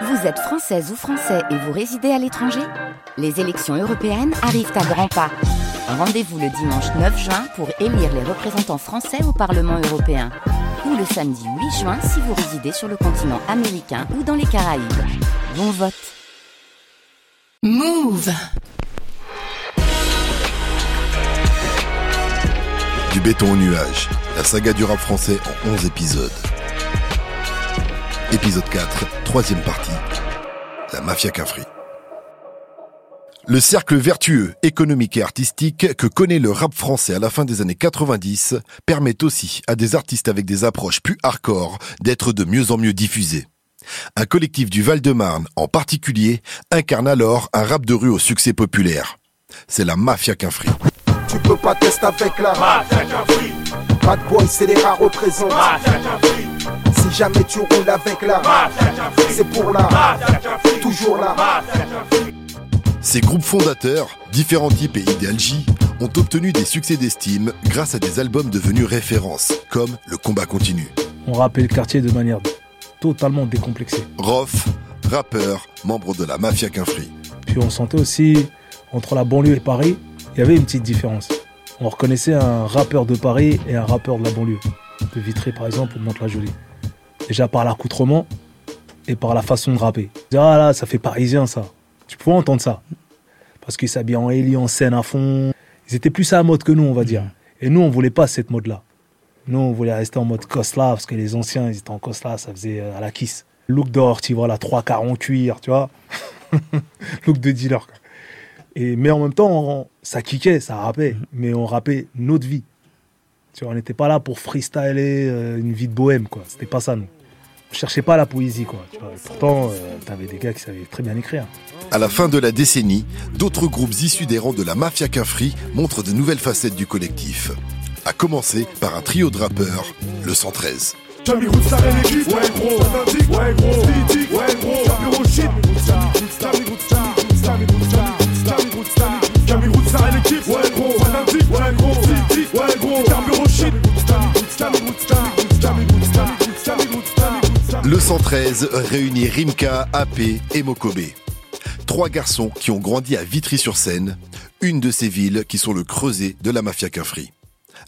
Vous êtes française ou français et vous résidez à l'étranger Les élections européennes arrivent à grands pas. Rendez-vous le dimanche 9 juin pour élire les représentants français au Parlement européen. Ou le samedi 8 juin si vous résidez sur le continent américain ou dans les Caraïbes. Bon vote Move Du béton au nuage, la saga du rap français en 11 épisodes. Épisode 4, troisième partie, la mafia Cafri. Le cercle vertueux, économique et artistique que connaît le rap français à la fin des années 90 permet aussi à des artistes avec des approches plus hardcore d'être de mieux en mieux diffusés. Un collectif du Val-de-Marne en particulier incarne alors un rap de rue au succès populaire. C'est la mafia Quinfri. Tu peux pas tester avec la mafia Bad boy, c'est les rares représentants. Si jamais tu roules avec la c'est pour la toujours la Ces groupes fondateurs, différents types et idéalgies, ont obtenu des succès d'estime grâce à des albums devenus références, comme Le combat continue. On rappelle le quartier de manière totalement décomplexée. Rof, rappeur, membre de la mafia Quinfri. Puis on sentait aussi, entre la banlieue et Paris, il y avait une petite différence. On reconnaissait un rappeur de Paris et un rappeur de la banlieue. De Vitré par exemple ou de Mantes-la-Jolie. Déjà par l'accoutrement et par la façon de rapper. Ah là, ça fait parisien ça. Tu pouvais entendre ça. Parce qu'ils s'habillaient en Eli, en scène à fond. Ils étaient plus à la mode que nous, on va dire. Et nous, on voulait pas cette mode-là. Nous, on voulait rester en mode Cosla, parce que les anciens, ils étaient en Cosla, ça faisait euh, à la kiss. Look d'or, tu vois, la 3 quarts en cuir, tu vois. Look de dealer. Quoi. Et, mais en même temps, on- ça kickait, ça rappait. Mais on rappait notre vie. Tu vois, on n'était pas là pour freestyler euh, une vie de bohème, quoi. C'était pas ça, nous. On cherchait pas la poésie, quoi. Tu vois. Et pourtant, euh, t'avais des gars qui savaient très bien écrire. À la fin de la décennie, d'autres groupes issus des rangs de la mafia Quinfri montrent de nouvelles facettes du collectif. À commencer par un trio de rappeurs, le 113. Jamie Roots, arrête les kiffs, ouais gros, ouais gros, Stitik, ouais gros, Jamie Roots, shit, Jamie Le 113 réunit Rimka, AP et Mokobe. Trois garçons qui ont grandi à Vitry-sur-Seine, une de ces villes qui sont le creuset de la mafia Quinfri.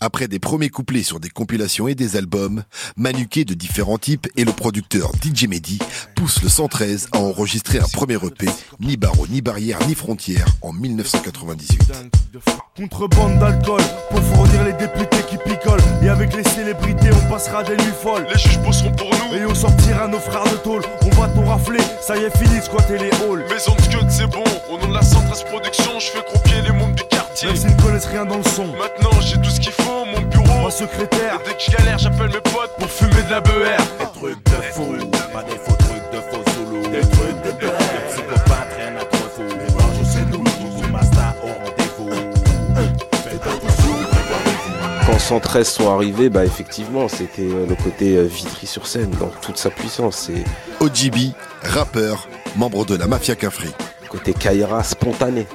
Après des premiers couplets sur des compilations et des albums, Manuquet de différents types et le producteur DJ Mehdi poussent le 113 à enregistrer un premier EP, ni barreau, ni barrière, ni frontière, en 1998. Contrebande d'alcool pour fournir les députés qui picolent. Et avec les célébrités, on passera des nuits folles. Les juges bosseront pour nous. Et on sortira nos frères de tôle. On va tout rafler, ça y est, fini de squatter les halls. Maison de c'est bon. Au nom de la 113 Production, je fais croupier les membres du quartier. Même s'ils ne connaissent rien dans le son. Maintenant, j'ai tout ce qu'il faut, mon bureau. Ma secrétaire, Et dès que je galère, j'appelle mes potes pour fumer de la beurre. Des trucs de fou, pas des faux trucs de faux zoulous. Des trucs de bœuf, des psychopathes, rien à trop fou. Les marges, c'est nous, nous, Masta au rendez-vous. Faites attention. Quand 113 sont arrivés, bah effectivement, c'était euh, le côté euh, Vitry-sur-Seine dans toute sa puissance. C'est OGB, rappeur, membre de la mafia le côté Kaira spontané.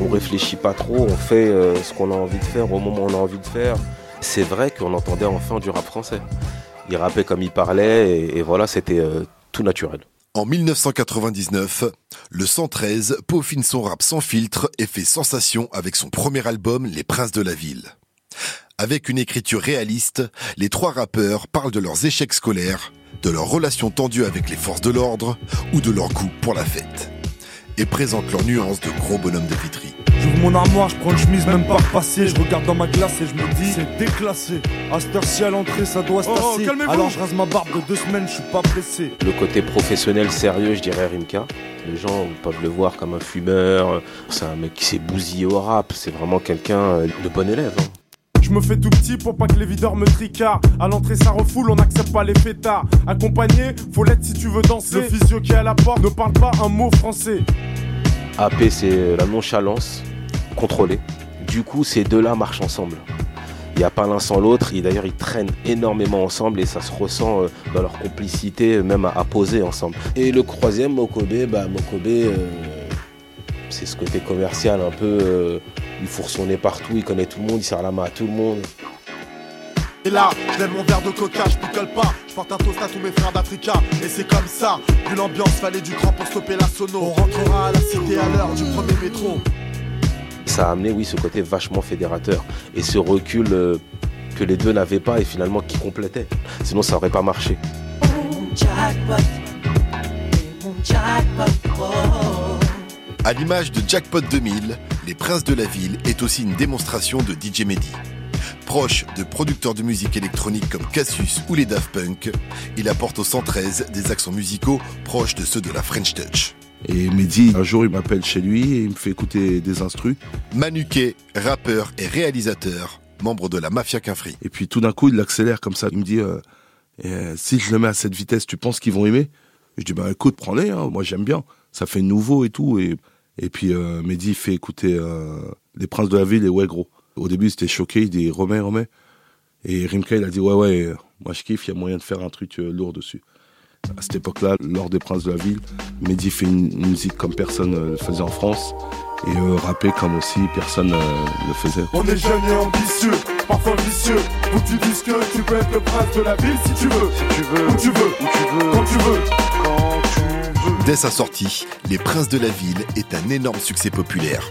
On réfléchit pas trop, on fait euh, ce qu'on a envie de faire au moment où on a envie de faire. C'est vrai qu'on entendait enfin du rap français. Il rappait comme il parlait et, et voilà, c'était euh, tout naturel. En 1999, le 113 peaufine son rap sans filtre et fait sensation avec son premier album Les Princes de la Ville. Avec une écriture réaliste, les trois rappeurs parlent de leurs échecs scolaires, de leurs relations tendues avec les forces de l'ordre ou de leur goût pour la fête. Et présentent leurs nuances de gros bonhommes de Vitry. J'ouvre mon armoire, je prends une chemise même pas repassée. Je regarde dans ma glace et je me dis C'est déclassé. À cette heure-ci à l'entrée, ça doit se Oh, tasser. calmez-vous. Alors je rase ma barbe de deux semaines, je suis pas blessé. Le côté professionnel, sérieux, je dirais Rimka. Les gens peuvent le voir comme un fumeur. C'est un mec qui s'est bousillé au rap. C'est vraiment quelqu'un euh, de bon élève. hein. Je me fais tout petit pour pas que les videurs me tricardent. À l'entrée, ça refoule, on n'accepte pas les fêtards. Accompagné, faut l'être si tu veux danser. Le physio qui est à la porte ne parle pas un mot français. AP, c'est la nonchalance contrôlée. Du coup, ces deux-là marchent ensemble. Il n'y a pas l'un sans l'autre. Et D'ailleurs, ils traînent énormément ensemble et ça se ressent euh, dans leur complicité, euh, même à, à poser ensemble. Et le troisième, Mokobe, bah, Mokobe, euh, c'est ce côté commercial un peu. euh, il fourre son nez partout, il connaît tout le monde, il serre la main à tout le monde. Et là, je lève mon verre de coca, je picole pas. Je porte un toast à tous mes frères d'Africa. Et c'est comme ça, vu l'ambiance, fallait du grand pour stopper la sono. On rentrera à la cité à l'heure du premier métro. Ça a amené, oui, ce côté vachement fédérateur. Et ce recul euh, que les deux n'avaient pas et finalement qui complétait. Sinon, ça aurait pas marché. À l'image de Jackpot 2000, Les Princes de la Ville est aussi une démonstration de DJ Mehdi. Proche de producteurs de musique électronique comme Cassius ou les Daft Punk, il apporte au 113 des accents musicaux proches de ceux de la French Touch. Et Mehdi, un jour, il m'appelle chez lui et il me fait écouter des instrus. Manuquet, rappeur et réalisateur, membre de la Mafia Quinfri. Et puis tout d'un coup, il l'accélère comme ça. Il me dit, euh, euh, si je le mets à cette vitesse, tu penses qu'ils vont aimer? Je dis, bah écoute, prends-les, hein, moi j'aime bien. Ça fait nouveau et tout. Et, et puis euh, Mehdi fait écouter euh, Les Princes de la Ville et Ouais Gros. Au début, c'était choqué, il dit, remets, remets. Et Rimka, il a dit, ouais, ouais, moi je kiffe, il y a moyen de faire un truc euh, lourd dessus. À cette époque-là, lors des Princes de la Ville, Mehdi fait une, une musique comme personne ne le faisait en France. Et euh, rapper comme aussi personne euh, ne le faisait. On est jeunes et ambitieux, parfois vicieux. Où tu dis que tu peux être le prince de la ville si tu veux. Si tu veux, où tu veux, où tu veux, quand tu veux. Dès sa sortie, Les Princes de la Ville est un énorme succès populaire.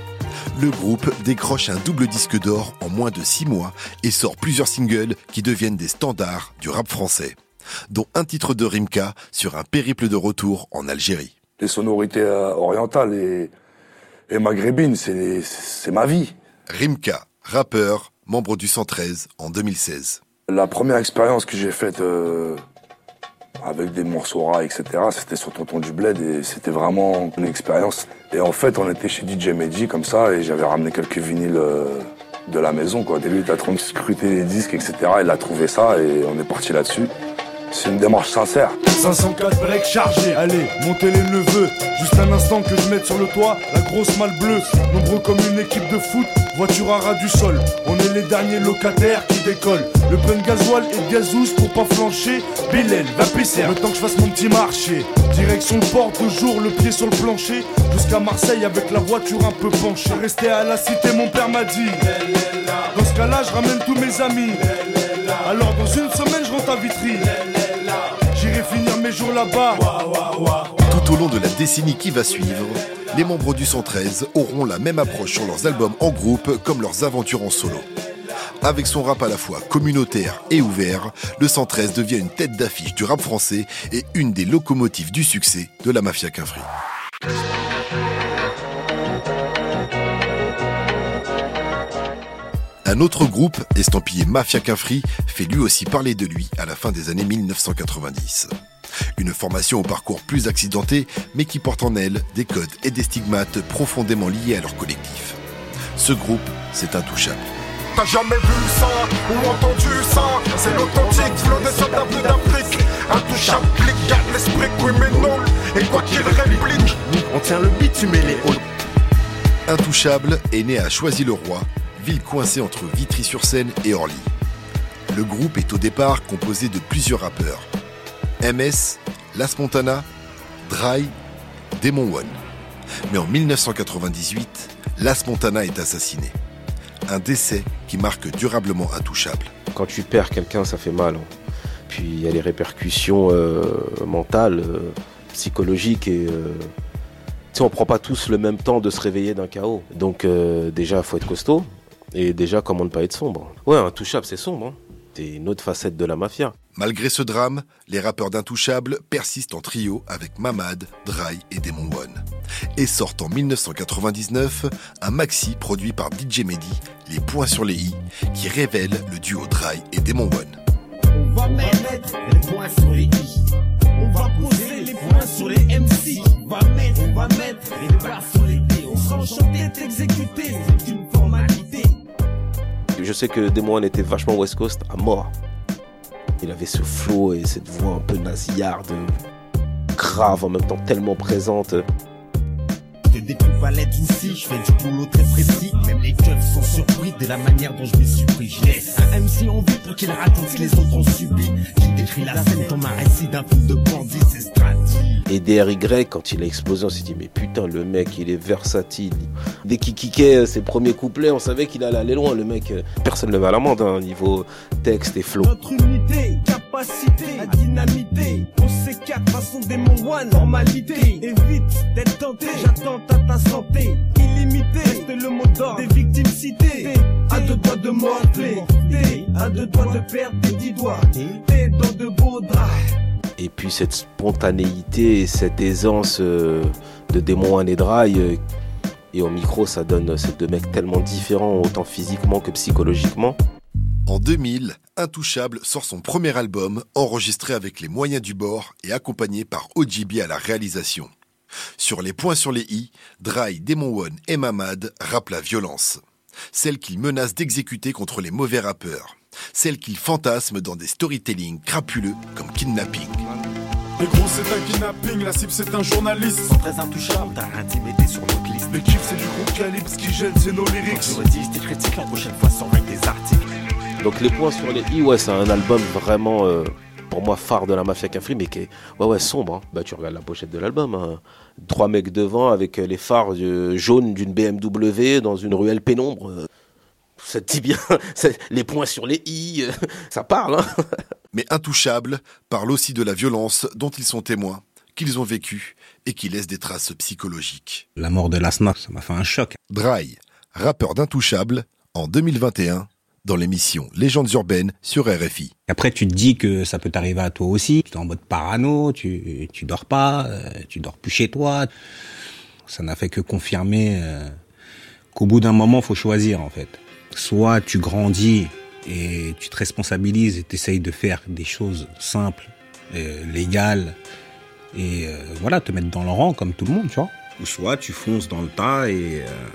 Le groupe décroche un double disque d'or en moins de six mois et sort plusieurs singles qui deviennent des standards du rap français, dont un titre de Rimka sur un périple de retour en Algérie. les sonorités euh, orientales et, et maghrébines, c'est c'est ma vie. Rimka, rappeur, membre du 113 en 2016. La première expérience que j'ai faite euh, avec des morceaux rap, etc., c'était sur Tonton du Bled et c'était vraiment une expérience. Et en fait, on était chez DJ Mehdi comme ça et j'avais ramené quelques vinyles euh, de la maison. Quoi. Dès lui, il train de scruter les disques, etc. Il a trouvé ça et on est parti là-dessus. C'est une démarche sincère. 504 breaks chargés, allez, montez les neveux. Juste un instant que je mette sur le toit la grosse malle bleue. Nombreux comme une équipe de foot, voiture à ras du sol. On est les derniers locataires qui décollent. Le plein gasoil et de gazouze pour pas flancher. Bélène, va pisser, le temps que je fasse mon petit marché. Direction le port, toujours le pied sur le plancher. Jusqu'à Marseille avec la voiture un peu penchée. Rester à la cité, mon père m'a dit. Dans ce cas-là, je ramène tous mes amis. Alors dans une semaine, je rentre à Vitry. J'irai finir mes jours là-bas. Tout au long de la décennie qui va suivre, les membres du 113 auront la même approche sur leurs albums en groupe comme leurs aventures en solo. Avec son rap à la fois communautaire et ouvert, le 113 devient une tête d'affiche du rap français et une des locomotives du succès de la mafia Quinfri. Un autre groupe, estampillé Mafia Quinfri, fait lui aussi parler de lui à la fin des années 1990. Une formation au parcours plus accidenté, mais qui porte en elle des codes et des stigmates profondément liés à leur collectif. Ce groupe, c'est intouchable. T'as jamais vu ça ou entendu ça? C'est l'authentique flot des soldats venus d'Afrique Intouchable, clic, garde l'esprit criminel Et quoi qu'il réplique On tient le beat, tu mets les halls. Intouchable est né à Choisy-le-Roi, ville coincée entre Vitry-sur-Seine et Orly. Le groupe est au départ composé de plusieurs rappeurs. MS, Las Montana, Dry, Demon One. Mais en 1998, Las Montana est assassiné. Un décès qui marque durablement Intouchable. Quand tu perds quelqu'un, ça fait mal. hein. Puis il y a les répercussions euh, mentales, euh, psychologiques et. euh, tu sais, on prend pas tous le même temps de se réveiller d'un chaos. Donc euh, déjà, faut être costaud. Et déjà, comment ne pas être sombre Ouais, intouchable, c'est sombre. hein. C'est une autre facette de la mafia. Malgré ce drame, les rappeurs d'Intouchable persistent en trio avec Mamad, Dry et Demon One. Et sortent en 1999 un maxi produit par DJ Mehdi, Les Points sur les I, qui révèle le duo Dry et Demon One. On va mettre les points sur les i. On va poser les points sur les MC. On va mettre, on va mettre les barres sur les D. On sera enchanté d'exécuter, c'est une formalité. Je sais que Demon One était vachement West Coast à mort. Il avait ce flow et cette voix un peu nasillarde, grave en même temps tellement présente. À l'aide aussi, je fais du boulot très précis. Même les keufs sont surpris de la manière dont je me suis pris. Je laisse un MC en vue pour qu'il raconte ce que les autres ont subi. Qu'il décrit la scène comme un récit d'un film de bandit, c'est stratégie. Et DRY, quand il a explosé, on s'est dit, mais putain, le mec, il est versatile. Dès qu'il kickait ses premiers couplets, on savait qu'il allait aller loin. Le mec, euh, personne ne met à l'amende, hein, niveau texte et flow. Notre unité, capacité à dynamiter. On C4, façon démon one, normalité. Évite d'être tenté, j'attends à ta santé. Illimité, reste le mot d'ordre des victimes citées. À deux doigts de T'es à deux doigts de perdre tes dix doigts. T'es dans de beaux draps. Et puis cette spontanéité et cette aisance euh, de Démon One et Dry. euh, et au micro, ça donne ces deux mecs tellement différents, autant physiquement que psychologiquement. En 2000, Intouchable sort son premier album, enregistré avec les moyens du bord et accompagné par OGB à la réalisation. Sur les points sur les i, Dry, Demon One et Mamad rappent la violence. Celle qu'ils menacent d'exécuter contre les mauvais rappeurs. Celle qu'ils fantasment dans des storytelling crapuleux comme Kidnapping. Les gros, c'est un kidnapping, la cible, c'est un journaliste. Très intouchable, t'as intimidé sur notre liste. Le kiff, c'est du gros calibre, ce qui gêne, c'est nos lyrics. Je redis, tes critiques la prochaine fois surveille des articles. Donc les points sur les i, ouais, c'est un album vraiment, euh, pour moi, phare de la Mafia Cafri, mais qui est ouais, ouais, sombre. hein. Bah, tu regardes la pochette de l'album. hein. Trois mecs devant avec euh, les phares euh, jaunes d'une BMW dans une ruelle pénombre. Ça te dit bien, les points sur les i, euh, ça parle. Hein Mais Intouchable parle aussi de la violence dont ils sont témoins, qu'ils ont vécu et qui laisse des traces psychologiques. La mort de Lasna, ça m'a fait un choc. Dry, rappeur d'Intouchable, en 2021, dans l'émission Légendes urbaines sur RFI. Après, tu te dis que ça peut t'arriver à toi aussi. Tu es en mode parano, tu, tu dors pas, euh, tu dors plus chez toi. Ça n'a fait que confirmer euh, qu'au bout d'un moment, faut choisir en fait. Soit tu grandis et tu te responsabilises et tu essayes de faire des choses simples, euh, légales, et euh, voilà, te mettre dans le rang comme tout le monde, tu vois. Ou soit tu fonces dans le tas et, euh,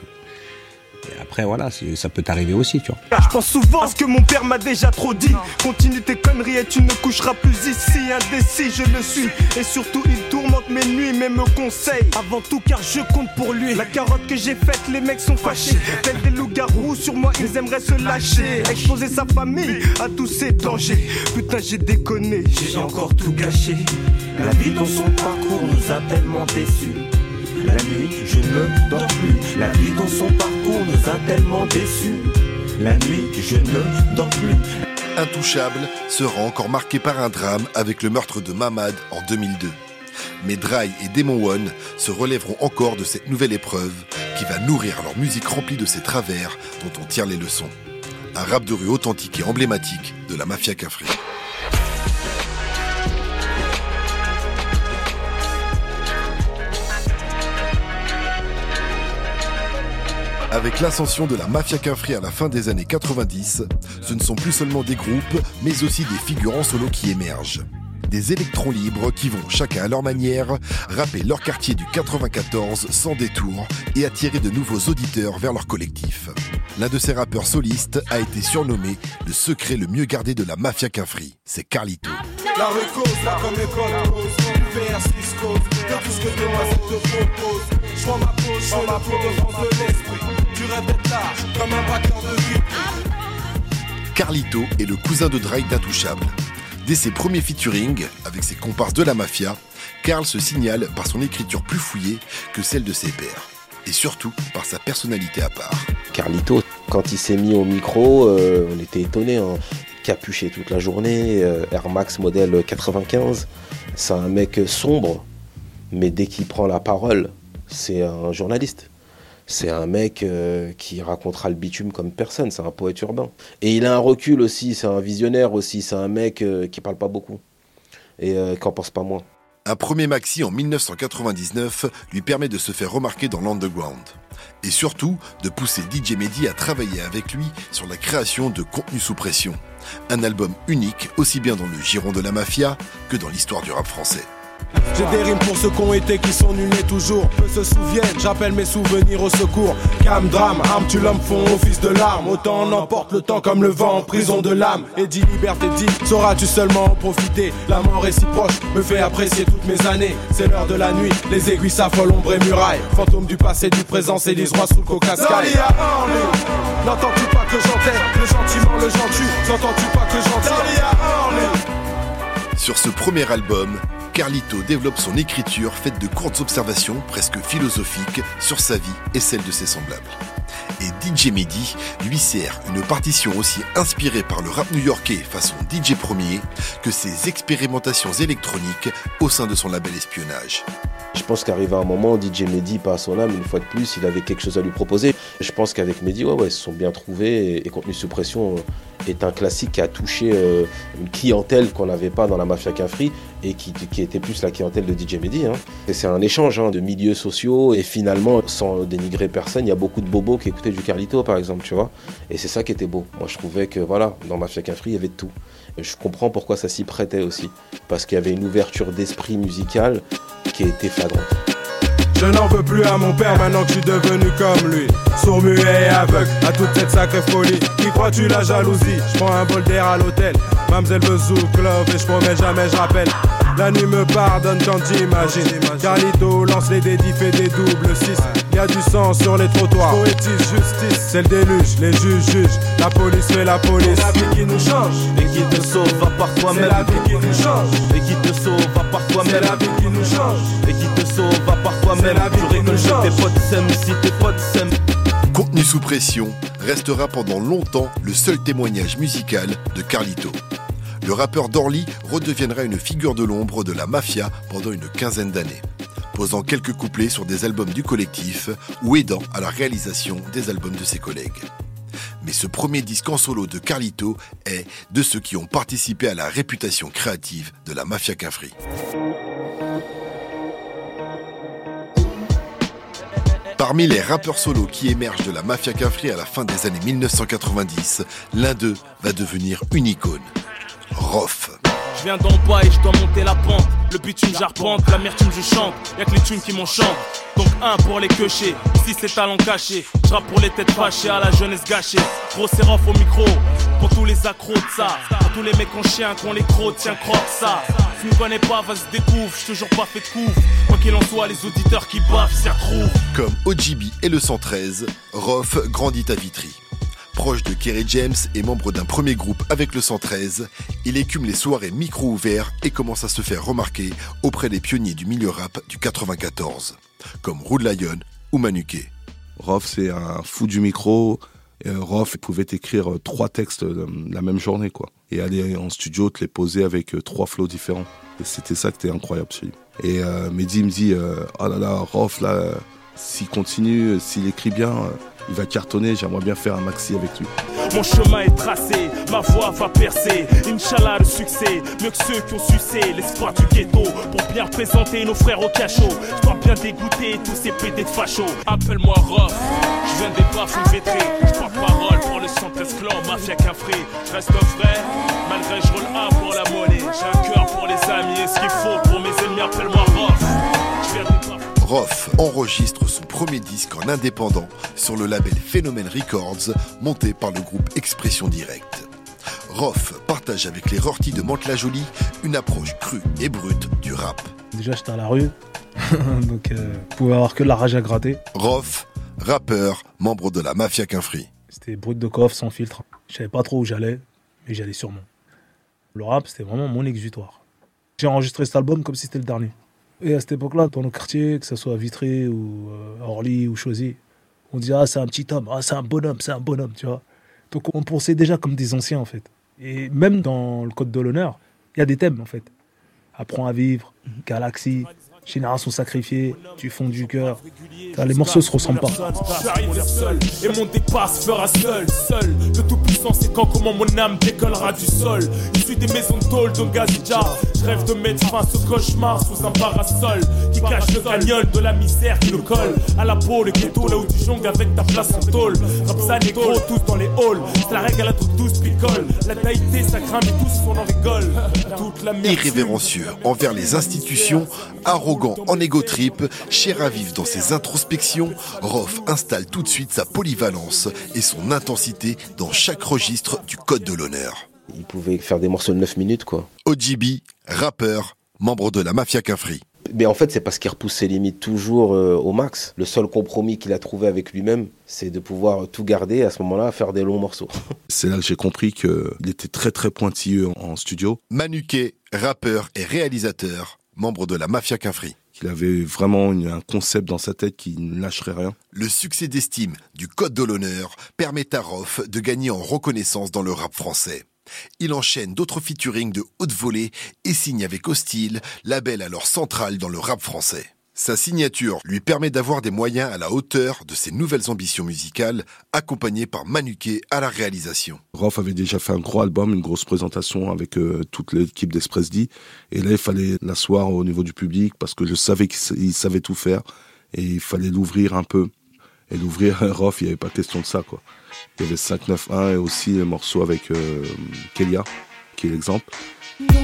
et après, voilà, ça peut t'arriver aussi, tu vois. Je pense souvent à ce que mon père m'a déjà trop dit. Continue tes conneries et tu ne coucheras plus ici. Indécis, je le suis. Et surtout, il tourmente mes nuits, mais me conseille. Avant tout, car je compte pour lui. La carotte que j'ai faite, les mecs sont fâchés. Tels des loups-garous, sur moi, ils aimeraient se lâcher. Exposer sa famille à tous ces dangers. Putain, j'ai déconné, j'ai encore tout gâché. La vie dans son parcours nous a tellement déçus. La nuit, je ne dors plus. La vie dans son parcours nous a tellement déçus. La nuit, je ne dors plus. Intouchable sera encore marqué par un drame avec le meurtre de Mamad en 2002. Mais Dry et Demon One se relèveront encore de cette nouvelle épreuve qui va nourrir leur musique remplie de ces travers dont on tire les leçons. Un rap de rue authentique et emblématique de la mafia Cafri. Avec l'ascension de la mafia Cafri à la fin des années 90, ce ne sont plus seulement des groupes, mais aussi des figurants solo qui émergent. Des électrons libres qui vont, chacun à leur manière, rapper leur quartier du 94 sans détour et attirer de nouveaux auditeurs vers leur collectif. L'un de ces rappeurs solistes a été surnommé le secret le mieux gardé de la mafia Cafri. C'est Carlito. La rue cause, là comme école pose Vers Cisco, de tout ce que demoiselle te propose Je prends ma pause, je prends ma peau de force de l'esprit Tu rêves d'être large, comme un braqueur de vie Carlito est le cousin de Dry d'Intouchable. Dès ses premiers featuring avec ses comparses de la mafia, Carl se signale par son écriture plus fouillée que celle de ses pairs. Et surtout par sa personnalité à part. Carlito, quand il s'est mis au micro, euh, on était étonnés. Hein. Capuché toute la journée, euh, Air Max modèle 95. C'est un mec sombre, mais dès qu'il prend la parole, c'est un journaliste. C'est un mec euh, qui racontera le bitume comme personne, c'est un poète urbain. Et il a un recul aussi, c'est un visionnaire aussi, c'est un mec euh, qui parle pas beaucoup et euh, qui en pense pas moins. Un premier maxi en 1999 lui permet de se faire remarquer dans l'underground. Et surtout de pousser DJ Mehdi à travailler avec lui sur la création de Contenu sous pression. Un album unique aussi bien dans le giron de la mafia que dans l'histoire du rap français. J'ai des rimes pour ceux qui ont été, qui sont nuls et toujours Peu se souviennent, j'appelle mes souvenirs au secours. Cam, drame, arme, tu l'homme font office de larmes Autant on emporte le temps comme le vent en prison de l'âme. Et dit liberté dit, sauras-tu seulement en profiter? La mort est si proche, me fait apprécier toutes mes années. C'est l'heure de la nuit, les aiguilles s'affolent, ombre et murailles Fantôme du passé, du présent, s'élise roi sous le coca N'entends-tu pas que j'entends? Le gentiment, le gentil. N'entends-tu pas que j'entends? Sur ce premier album, Carlito développe son écriture faite de courtes observations presque philosophiques sur sa vie et celle de ses semblables. Et DJ Mehdi lui sert une partition aussi inspirée par le rap new-yorkais façon DJ Premier que ses expérimentations électroniques au sein de son label espionnage. Je pense qu'arrivé un moment, DJ Mehdi, pas à son âme, une fois de plus, il avait quelque chose à lui proposer. Je pense qu'avec Mehdi, ouais, ouais, ils se sont bien trouvés et, et sous pression euh, est un classique qui a touché euh, une clientèle qu'on n'avait pas dans la Mafia Cafri et qui, était plus la clientèle de DJ Mehdi. Hein. C'est un échange hein, de milieux sociaux et finalement, sans dénigrer personne, il y a beaucoup de bobos qui écoutaient du Carlito par exemple, tu vois. Et c'est ça qui était beau. Moi, je trouvais que voilà, dans Mafia Cafri, il y avait tout. Je comprends pourquoi ça s'y prêtait aussi. Parce qu'il y avait une ouverture d'esprit musical qui était flagrante. Je n'en veux plus à mon père maintenant que je suis devenu comme lui. Sourd, muet et aveugle à toute cette sacrée folie. Qui crois-tu la jalousie? Je prends un bol d'air à l'hôtel. Mamselle veut zouk, love et je promets jamais je rappelle. La nuit me pardonne quand j'imagine. Carlito lance les dédits, fait des doubles 6. Y a du sang sur les trottoirs. Poétise, justice, c'est le déluge. Les juges jugent. La police fait la police. C'est la vie qui nous change. Et qui te sauve va par toi-même. C'est la vie qui nous change. Et qui te sauve va par C'est toi-même. la vie qui nous change. Et qui te sauve va par C'est toi-même. la vie Tu qui récoltes nous change. tes potes sèmes si tes potes sèment. Contenu sous pression restera pendant longtemps le seul témoignage musical de Carlito. Le rappeur d'Orly redeviendra une figure de l'ombre de la mafia pendant une quinzaine d'années, posant quelques couplets sur des albums du collectif ou aidant à la réalisation des albums de ses collègues. Mais ce premier disque en solo de Carlito est de ceux qui ont participé à la réputation créative de la mafia Cafri. Parmi les rappeurs solos qui émergent de la mafia Cafri à la fin des années 1990, l'un d'eux va devenir une icône. Rof. Je viens d'en bas et je dois monter la pente. Le bitume j'arpente, l'amertume je chante. Y'a que les thunes qui m'enchantent. Donc un pour les queuchés, si c'est talent caché. Je pour les têtes fâchées à la jeunesse gâchée. Gros sérof au micro, pour tous les accros de ça. Pour tous les mecs en chien qui ont les crocs, tiens croque ça. Si tu me connais pas, vas-y découvre, j'suis toujours pas fait de couvre. Quoi qu'il en soit, les auditeurs qui baffent s'y retrouvent. Comme OGB et le 113, Rof grandit à Vitry. Proche de Kerry James et membre d'un premier groupe avec le 113, il écume les soirées micro ouverts et commence à se faire remarquer auprès des pionniers du milieu rap du 94, comme Rude Lion ou Manuké. Rof, c'est un fou du micro. Euh, Rof pouvait écrire euh, trois textes euh, la même journée, quoi. Et aller en studio, te les poser avec trois flows différents. C'était ça qui était incroyable chez lui. Et euh, Mehdi me dit, oh là là, Rof, s'il continue, s'il écrit bien, il va cartonner. J'aimerais bien faire un maxi avec lui. Mon chemin est tracé, ma voix va percer. Inch'Allah, le succès, mieux que ceux qui ont sucé l'espoir du ghetto. Pour bien représenter nos frères au cachot. Je dois bien dégoûter tous ces pédés de fachos. Appelle-moi Rof, je viens des baffes vétré. Je porte parole pour le 113 clan, mafia cafré. Je reste vrai, malgré je roule un pour la monnaie. J'ai un cœur pour les amis et ce qu'il faut pour mes ennemis. Appelle-moi Rof enregistre son premier disque en indépendant sur le label Phénomène Records, monté par le groupe Expression Directe. Rof partage avec les Rorty de Mantes-la-Jolie une approche crue et brute du rap. Déjà, j'étais à la rue, donc euh, vous pouvez avoir que de la rage à gratter. Rof, rappeur, membre de la Mafia Quinfri. C'était brut de coffre, sans filtre. Je savais pas trop où j'allais, mais j'allais sûrement. Le rap, c'était vraiment mon exutoire. J'ai enregistré cet album comme si c'était le dernier. Et à cette époque-là, dans nos quartiers, que ce soit à Vitry ou euh, à Orly ou Choisy, on disait Ah, c'est un petit homme, ah, c'est un bonhomme, c'est un bonhomme, tu vois. Donc on pensait déjà comme des anciens, en fait. Et même dans le code de l'honneur, il y a des thèmes, en fait. Apprends à vivre, Galaxie, Génération sacrifiée, du fond du cœur. Les morceaux se ressemblent pas. J'arrive seul et mon dépasse fera seul, seul. Le tout puissant, c'est quand comment mon âme décollera du sol. Issu des maisons de tôle d'Ongazija. Je rêve de mettre fin à ce cauchemar sous un parasol qui cache le cagnol de la misère qui nous colle à la peau. Le ghetto là où tu jongles avec ta place en tôle. Ça, négro, tous dans les halls. C'est la règle à la toute douce picole. La taïté, ça craint, mais tous on en rigole. Toute la. Irrévérencieux envers les institutions, arrogant en égo trip, cher à vivre dans ses introspections, Rof installe tout de suite sa polyvalence et son intensité dans chaque registre du code de l'honneur. Il pouvait faire des morceaux de 9 minutes, quoi. OGB, rappeur, membre de la Mafia Quinfri. Mais en fait, c'est parce qu'il repousse ses limites toujours euh, au max. Le seul compromis qu'il a trouvé avec lui-même, c'est de pouvoir tout garder à ce moment-là, faire des longs morceaux. C'est là que j'ai compris qu'il était très très pointilleux en, en studio. Manuké, rappeur et réalisateur, membre de la Mafia Quinfri. qu'il avait vraiment un concept dans sa tête qui ne lâcherait rien. Le succès d'estime du Code de l'honneur permet à de gagner en reconnaissance dans le rap français. Il enchaîne d'autres featuring de haute volée et signe avec Hostile, label alors central dans le rap français. Sa signature lui permet d'avoir des moyens à la hauteur de ses nouvelles ambitions musicales, accompagné par Manuquet à la réalisation. Rof avait déjà fait un gros album, une grosse présentation avec euh, toute l'équipe d'Express D. Et là, il fallait l'asseoir au niveau du public parce que je savais qu'il sa- il savait tout faire. Et il fallait l'ouvrir un peu. Et l'ouvrir, Rof, il n'y avait pas question de ça, quoi. Il y avait 591 et aussi le morceau avec euh, Kelia, qui est l'exemple. Pas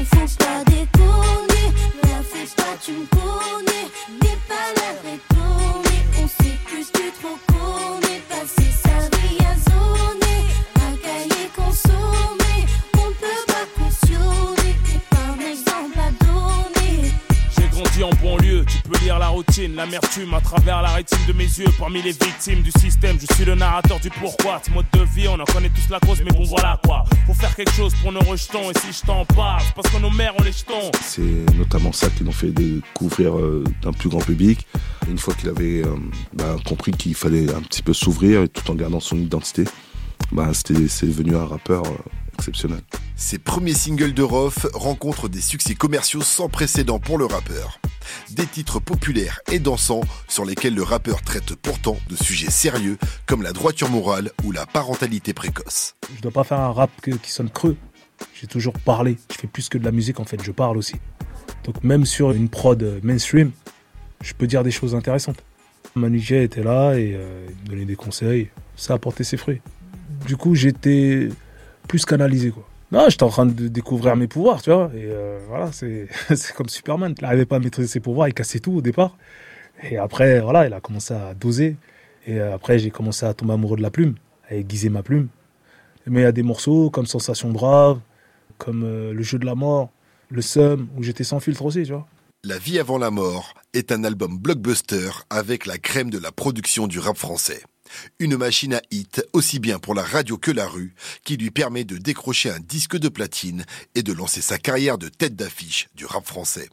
pas, tu me l'amertume à travers la rétine de mes yeux. Parmi les victimes du système, je suis le narrateur du pourquoi. Ce mode de vie, on en connaît tous la cause, mais bon voilà quoi. Faut faire quelque chose pour nos rejetons, et si je t'en parle, c'est parce que nos mères ont les jetons. C'est notamment ça qui l'ont fait découvrir euh, d'un plus grand public. Une fois qu'il avait euh, bah, compris qu'il fallait un petit peu s'ouvrir tout en gardant son identité, bah, c'était- c'est devenu un rappeur euh, exceptionnel. Ses premiers singles de Rof rencontrent des succès commerciaux sans précédent pour le rappeur. Des titres populaires et dansants sur lesquels le rappeur traite pourtant de sujets sérieux comme la droiture morale ou la parentalité précoce. Je dois pas faire un rap que- qui sonne creux. J'ai toujours parlé. Je fais plus que de la musique en fait, je parle aussi. Donc même sur une prod euh, mainstream, je peux dire des choses intéressantes. Manu J était là et euh, il me donnait des conseils. Ça a porté ses fruits. Du coup, j'étais plus canalisé quoi. Non, j'étais en train de découvrir mes pouvoirs, tu vois. Et euh, voilà, c'est comme Superman. Il n'arrivait pas à maîtriser ses pouvoirs, il cassait tout au départ. Et après, voilà, il a commencé à doser. Et euh, après, j'ai commencé à tomber amoureux de la plume, à aiguiser ma plume. Mais il y a des morceaux comme Sensation Brave, comme Le jeu de la mort, Le Seum, où j'étais sans filtre aussi, tu vois. La vie avant la mort est un album blockbuster avec la crème de la production du rap français. Une machine à hit aussi bien pour la radio que la rue qui lui permet de décrocher un disque de platine et de lancer sa carrière de tête d'affiche du rap français.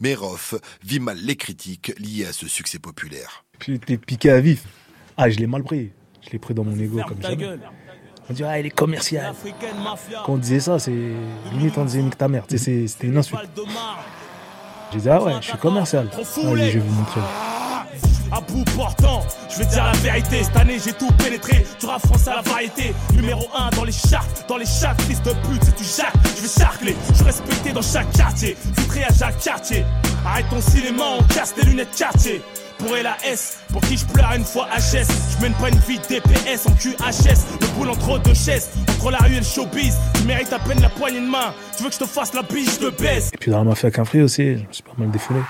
Mais Rof vit mal les critiques liées à ce succès populaire. J'étais piqué à vif. Ah, je l'ai mal pris. Je l'ai pris dans mon ego Ferme comme jamais. gueule. On dit, ah, il est commercial. Africaine mafia. Quand on disait ça, c'est limite on disait nique ta mère. C'était une insulte. J'ai dit, ah ouais, je suis commercial. Allez, je vais vous montrer. À bout portant, je vais dire la vérité. Cette année, j'ai tout pénétré. Du rap français à la variété. Numéro 1 dans les charts, dans les chats, de pute, c'est tu jacques. Je vais charcler, je suis respecté dans chaque quartier. Filtré à chaque quartier. Arrête ton cinéma, on casse tes lunettes quartier. Pour la S, pour qui je pleure une fois HS. Je mène pas une vie DPS en QHS. Le boule entre deux chaises, entre la rue et le showbiz. Tu mérites à peine la poignée de main. Tu veux que je te fasse la biche, je te baisse. Et puis dans la mafia qu'un free aussi, je me suis pas mal défoulé.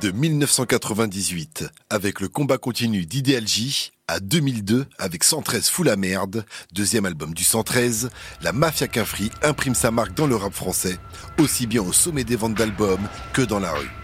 De 1998 avec le combat continu d'Idéal J à 2002 avec 113 Fou la merde, deuxième album du 113, la Mafia Quinfri imprime sa marque dans le rap français, aussi bien au sommet des ventes d'albums que dans la rue.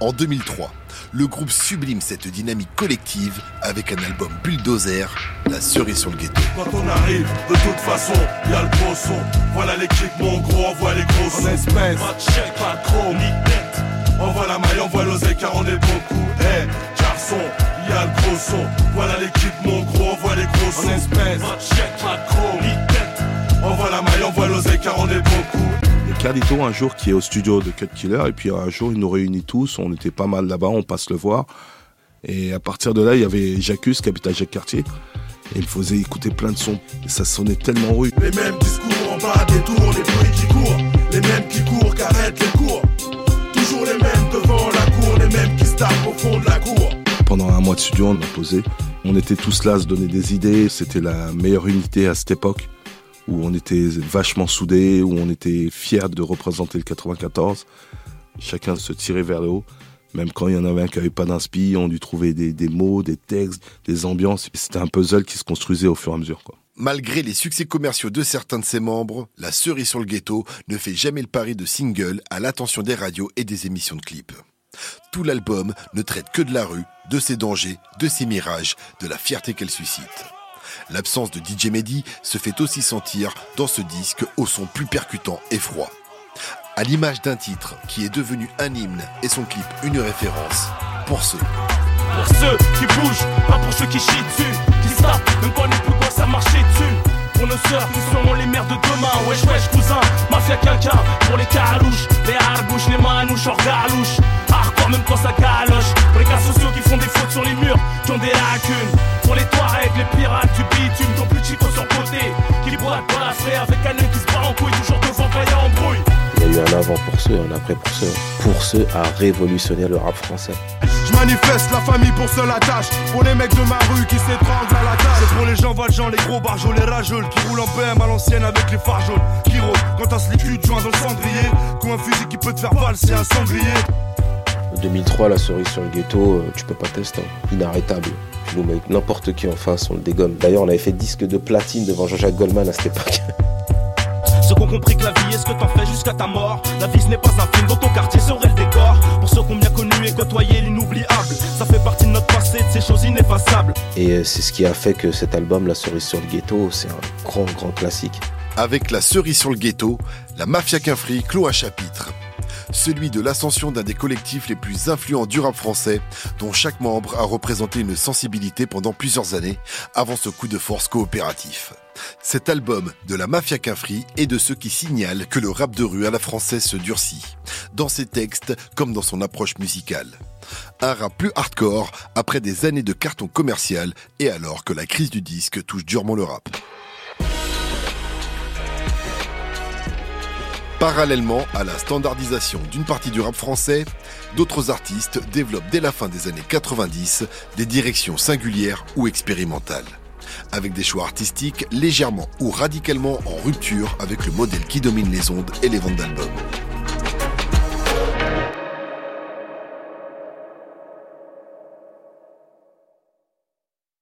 En 2003, le groupe sublime cette dynamique collective avec un album bulldozer, La cerise sur le ghetto. Quand on arrive, de toute façon, y a le gros son. Voilà l'équipe, mon gros, envoie les gros sons. espèce. Pas de chèque, pas de chrome, ni tête. Envoie la maille, envoie l'oseille car on est beaucoup. Eh, garçon, y a le gros son. Voilà l'équipe, mon gros, envoie les gros sons. espèce. Pas de chèque, pas de chrome, ni tête. Envoie la maille, envoie l'oseille car on est beaucoup. A Carlito un jour qui est au studio de Cut Killer et puis un jour il nous réunit tous, on était pas mal là-bas, on passe le voir. Et à partir de là, il y avait Jacques qui habite à Jacques Cartier. Et il me faisait écouter plein de sons. Et ça sonnait tellement rude. Les mêmes discours en bas des tours, les bruits qui courent. Les mêmes qui courent, qu'arrêtent les cours. Toujours les mêmes devant la cour, les mêmes qui se tapent au fond de la cour. Pendant un mois de studio, on a posé. On était tous là à se donner des idées. C'était la meilleure unité à cette époque où on était vachement soudés, où on était fiers de représenter le 94. Chacun se tirait vers le haut. Même quand il y en avait un qui n'avait pas d'inspi, on dû trouver des, mots, des textes, des ambiances. C'était un puzzle qui se construisait au fur et à mesure. Malgré les succès commerciaux de certains de ses membres, la cerise sur le ghetto ne fait jamais le pari de single à l'attention des radios et des émissions de clips. Tout l'album ne traite que de la rue, de ses dangers, de ses mirages, de la fierté qu'elle suscite. L'absence de DJ Mehdi se fait aussi sentir dans ce disque au son plus percutant et froid. À l'image d'un titre qui est devenu un hymne et son clip une référence, pour ceux. Pour ceux qui bougent, pas pour ceux qui chient dessus. Qui se tapent, même quand on n'est plus quoi ça marcher dessus. Pour nos sœurs qui seront les mères de demain. Wesh, wesh, cousin, mafia quelqu'un. Pour les carouches, les harbouches, les manouches, hors galouche. Hardcore même quand ça galoche. Pour les sociaux qui font des fautes sur les murs, qui ont des lacunes. Pour les Touaregs, les pirates du bitume, ton plus chico sur côté. Qui boite dans la frais avec un œil qui se bat en couille, toujours devant quand il y a embrouille. Il y a eu un avant pour ceux, un après pour ceux. Pour ceux à révolutionner le rap français. Je manifeste la famille pour seule attache Pour les mecs de ma rue qui s'étranglent à la tâche C'est pour les gens valjean, les gros barjols, les rageuls Qui roulent en BM à l'ancienne avec les phares jaunes Qui rôdent quand t'as ce liquide joint dans le cendrier Comme un fusil qui peut te faire valser un sanglier En 2003, la cerise sur le ghetto, euh, tu peux pas tester. hein. Inarrêtable. Tu nous mets n'importe qui en face, on le dégomme. D'ailleurs, on avait fait disque de platine devant Jean-Jacques Goldman à cette époque. Ceux qui ont compris que la vie est ce que t'en fais jusqu'à ta mort. La vie ce n'est pas un film dont ton quartier serait le décor. Pour ceux qui ont bien connu et côtoyé l'inoubliable, ça fait partie de notre passé, de ces choses ineffaçables. Et euh, c'est ce qui a fait que cet album, La cerise sur le ghetto, c'est un grand, grand classique. Avec la cerise sur le ghetto, la Mafia Quinfri clôt un chapitre. Celui de l'ascension d'un des collectifs les plus influents du rap français, dont chaque membre a représenté une sensibilité pendant plusieurs années, avant ce coup de force coopératif. Cet album de la Mafia Quinfri est de ceux qui signalent que le rap de rue à la française se durcit, dans ses textes comme dans son approche musicale. Un rap plus hardcore après des années de carton commercial et alors que la crise du disque touche durement le rap. Parallèlement à la standardisation d'une partie du rap français, d'autres artistes développent dès la fin des années 90 des directions singulières ou expérimentales, avec des choix artistiques légèrement ou radicalement en rupture avec le modèle qui domine les ondes et les ventes d'albums.